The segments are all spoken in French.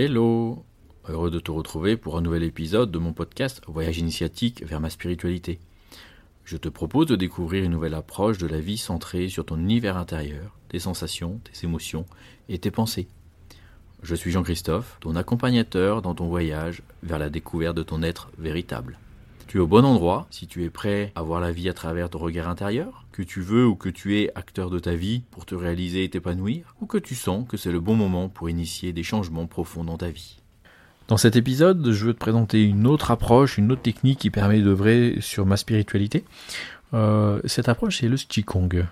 Hello Heureux de te retrouver pour un nouvel épisode de mon podcast Voyage initiatique vers ma spiritualité. Je te propose de découvrir une nouvelle approche de la vie centrée sur ton univers intérieur, tes sensations, tes émotions et tes pensées. Je suis Jean-Christophe, ton accompagnateur dans ton voyage vers la découverte de ton être véritable. Tu es au bon endroit si tu es prêt à voir la vie à travers ton regard intérieur, que tu veux ou que tu es acteur de ta vie pour te réaliser et t'épanouir, ou que tu sens que c'est le bon moment pour initier des changements profonds dans ta vie. Dans cet épisode, je veux te présenter une autre approche, une autre technique qui permet d'œuvrer sur ma spiritualité. Euh, cette approche, c'est le Qigong.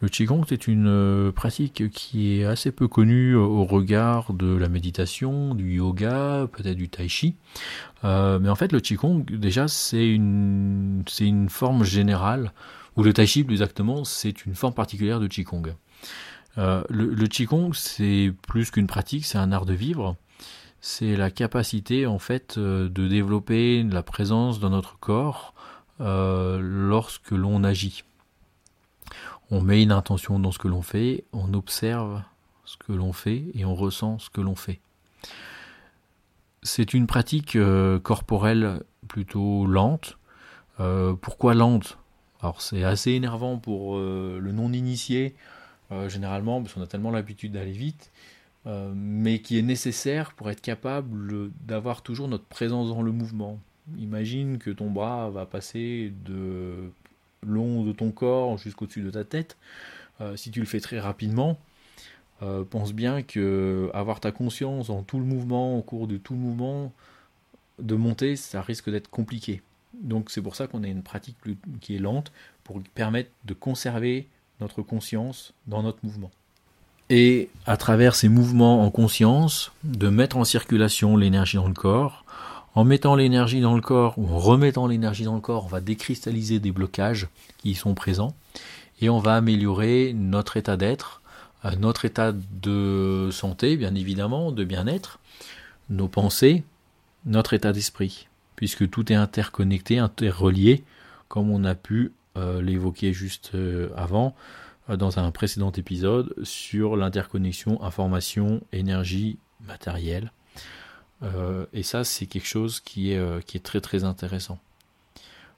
Le Qigong, c'est une euh, pratique qui est assez peu connue au regard de la méditation, du yoga, peut-être du tai chi. Euh, mais en fait, le Qigong, déjà, c'est une, une forme générale, ou le tai chi, plus exactement, c'est une forme particulière de Qigong. le, le Qigong, c'est plus qu'une pratique, c'est un art de vivre. C'est la capacité, en fait, de développer la présence dans notre corps, euh, lorsque l'on agit. On met une intention dans ce que l'on fait, on observe ce que l'on fait et on ressent ce que l'on fait. C'est une pratique euh, corporelle plutôt lente. Euh, pourquoi lente? Alors c'est assez énervant pour le non-initié, généralement, parce qu'on a tellement l'habitude d'aller vite, mais qui est nécessaire pour être capable d'avoir toujours notre présence dans le mouvement. Imagine que ton bras va passer de long de ton corps jusqu'au-dessus de ta tête. Euh, si tu le fais très rapidement, euh, pense bien que avoir ta conscience en tout le mouvement, au cours de tout le mouvement, de monter, ça risque d'être compliqué. Donc c'est pour ça qu'on a une pratique qui est lente pour permettre de conserver notre conscience dans notre mouvement. Et à travers ces mouvements en conscience, de mettre en circulation l'énergie dans le corps, en mettant l'énergie dans le corps ou en remettant l'énergie dans le corps, on va décristalliser des blocages qui y sont présents et on va améliorer notre état d'être, euh, notre état de santé, bien évidemment, de bien-être, nos pensées, notre état d'esprit, puisque tout est interconnecté, interrelié, comme on a pu euh, l'évoquer juste euh, avant dans un précédent épisode sur l'interconnexion information, énergie, matériel. Euh, et ça, c'est quelque chose qui est, euh, qui est très très intéressant.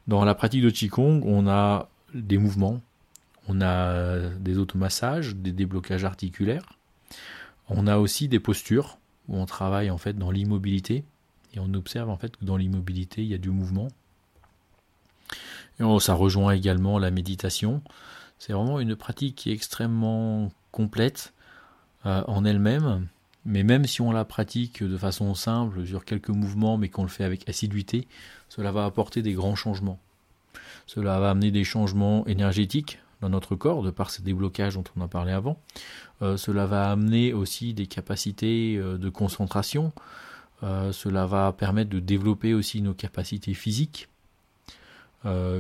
Dans la pratique de Qigong, on a des mouvements, on a des automassages, des déblocages articulaires, on a aussi des postures où on travaille en fait dans l'immobilité et on observe en fait que dans l'immobilité il y a du mouvement. Ça rejoint également la méditation. C'est vraiment une pratique qui est extrêmement complète euh, en elle-même mais même si on la pratique de façon simple, sur quelques mouvements, mais qu'on le fait avec assiduité, cela va apporter des grands changements. Cela va amener des changements énergétiques dans notre corps, de par ces déblocages dont on a parlé avant. Euh, cela va amener aussi des capacités euh, de concentration. Euh, cela va permettre de développer aussi nos capacités physiques.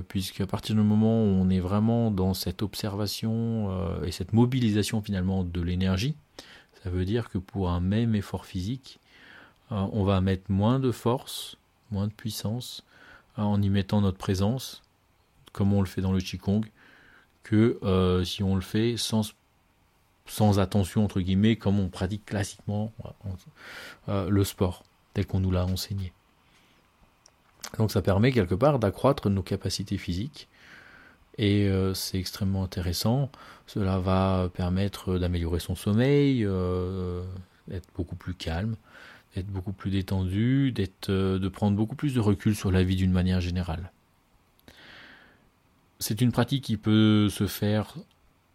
puisqu'à partir du moment où on est vraiment dans cette observation et cette mobilisation finalement de l'énergie, ça veut dire que pour un même effort physique, euh, on va mettre moins de force, moins de puissance euh, en y mettant notre présence, comme on le fait dans le Qigong, que euh, si on le fait sans, sans attention, entre guillemets, comme on pratique classiquement le sport, tel qu'on nous l'a enseigné. Donc ça permet quelque part d'accroître nos capacités physiques et euh, c'est extrêmement intéressant. Cela va permettre d'améliorer son sommeil, euh, d'être beaucoup plus calme, d'être beaucoup plus détendu, euh, de prendre beaucoup plus de recul sur la vie d'une manière générale. C'est une pratique qui peut se faire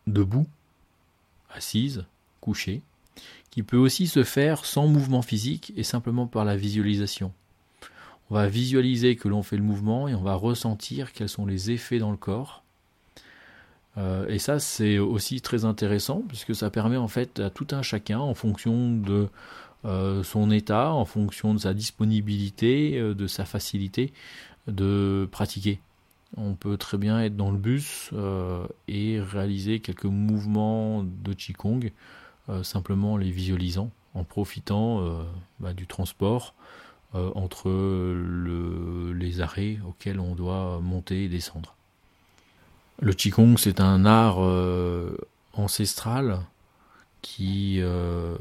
debout, assise, couchée, qui peut aussi se faire sans mouvement physique et simplement par la visualisation. On va visualiser que l'on fait le mouvement et on va ressentir quels sont les effets dans le corps euh, et ça, c'est aussi très intéressant puisque ça permet en fait à tout un chacun, en fonction de euh, son état, en fonction de sa disponibilité, euh, de sa facilité, de pratiquer. On peut très bien être dans le bus et réaliser quelques mouvements de Qigong, simplement les visualisant, en profitant bah, du transport entre les arrêts auxquels on doit monter et descendre. Le Qigong, c'est un art euh, ancestral qui euh,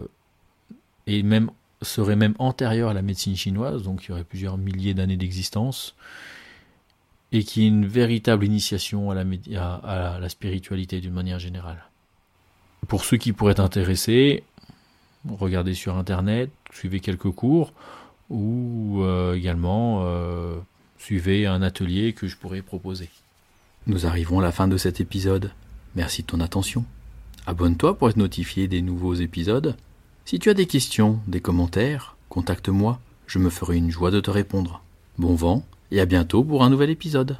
serait même antérieure à la médecine chinoise, donc il y aurait plusieurs milliers d'années d'existence, et qui est une véritable initiation à la, spiritualité d'une manière générale. Pour ceux qui pourraient être intéressés, regardez sur Internet, suivez quelques cours, ou euh, également suivez un atelier que je pourrais proposer. Nous arrivons à la fin de cet épisode. Merci de ton attention. Abonne-toi pour être notifié des nouveaux épisodes. Si tu as des questions, des commentaires, contacte-moi, je me ferai une joie de te répondre. Bon vent et à bientôt pour un nouvel épisode.